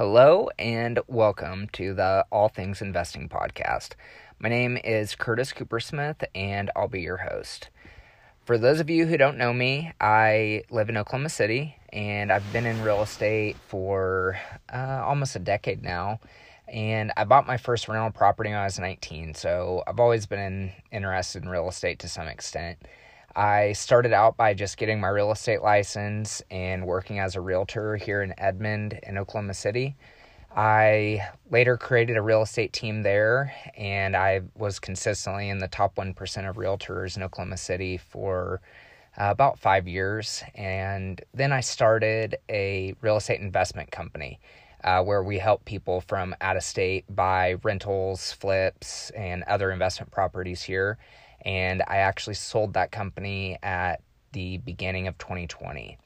Hello and welcome to the All Things Investing podcast. My name is Curtis Coopersmith and I'll be your host. For those of you who don't know me, I live in Oklahoma City and I've been in real estate for uh, almost a decade now. And I bought my first rental property when I was 19, so I've always been interested in real estate to some extent. I started out by just getting my real estate license and working as a realtor here in Edmond in Oklahoma City. I later created a real estate team there, and I was consistently in the top 1% of realtors in Oklahoma City for uh, about five years. And then I started a real estate investment company uh, where we help people from out of state buy rentals, flips, and other investment properties here and I actually sold that company at the beginning of 2020.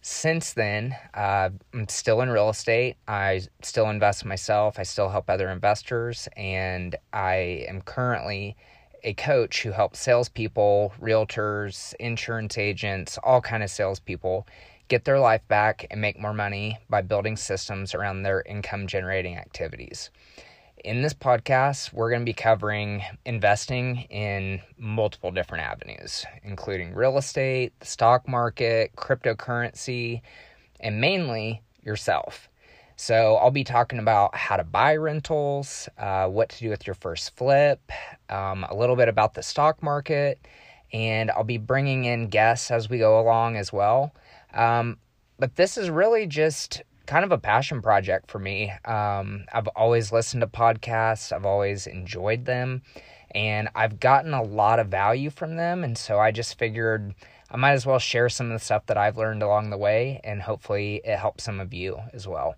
Since then, uh, I'm still in real estate. I still invest myself. I still help other investors, and I am currently a coach who helps salespeople, realtors, insurance agents, all kind of salespeople get their life back and make more money by building systems around their income generating activities in this podcast, we're going to be covering investing in multiple different avenues, including real estate, the stock market, cryptocurrency, and mainly yourself. So, I'll be talking about how to buy rentals, uh, what to do with your first flip, um, a little bit about the stock market, and I'll be bringing in guests as we go along as well. Um, but this is really just kind of a passion project for me. Um, I've always listened to podcasts, I've always enjoyed them, and I've gotten a lot of value from them. And so I just figured I might as well share some of the stuff that I've learned along the way, and hopefully it helps some of you as well.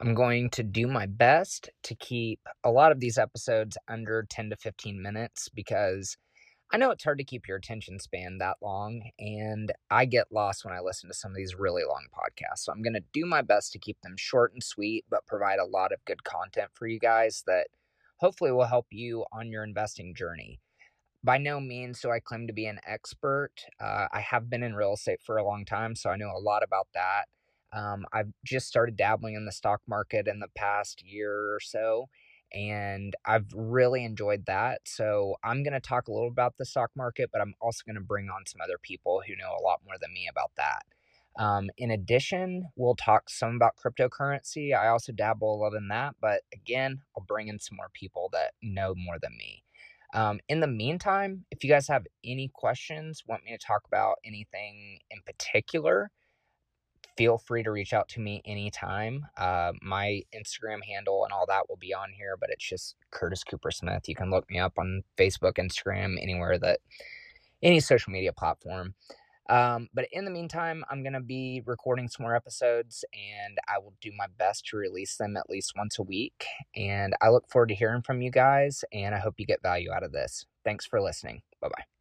I'm going to do my best to keep a lot of these episodes under 10 to 15 minutes because I know it's hard to keep your attention span that long, and I get lost when I listen to some of these really long podcasts. So I'm going to do my best to keep them short and sweet, but provide a lot of good content for you guys that hopefully will help you on your investing journey. By no means do I claim to be an expert. Uh, I have been in real estate for a long time, so I know a lot about that. Um, I've just started dabbling in the stock market in the past year or so and I've really enjoyed that. So I'm going to talk a little about the stock market, but I'm also going to bring on some other people who know a lot more than me about that. Um, in addition, we'll talk some about cryptocurrency. I also dabble a lot in that, but again, I'll bring in some more people that know more than me. Um, in the meantime, if you guys have any questions, want me to talk about anything in particular, feel free to reach out to me anytime. Uh, my Instagram handle and all that will be on here, but it's just Curtis Coopersmith. You can look me up on Facebook, Instagram, anywhere that any social media platform. Um, but in the meantime, I'm going to be recording some more episodes and I will do my best to release them at least once a week. And I look forward to hearing from you guys and I hope you get value out of this. Thanks for listening. Bye bye.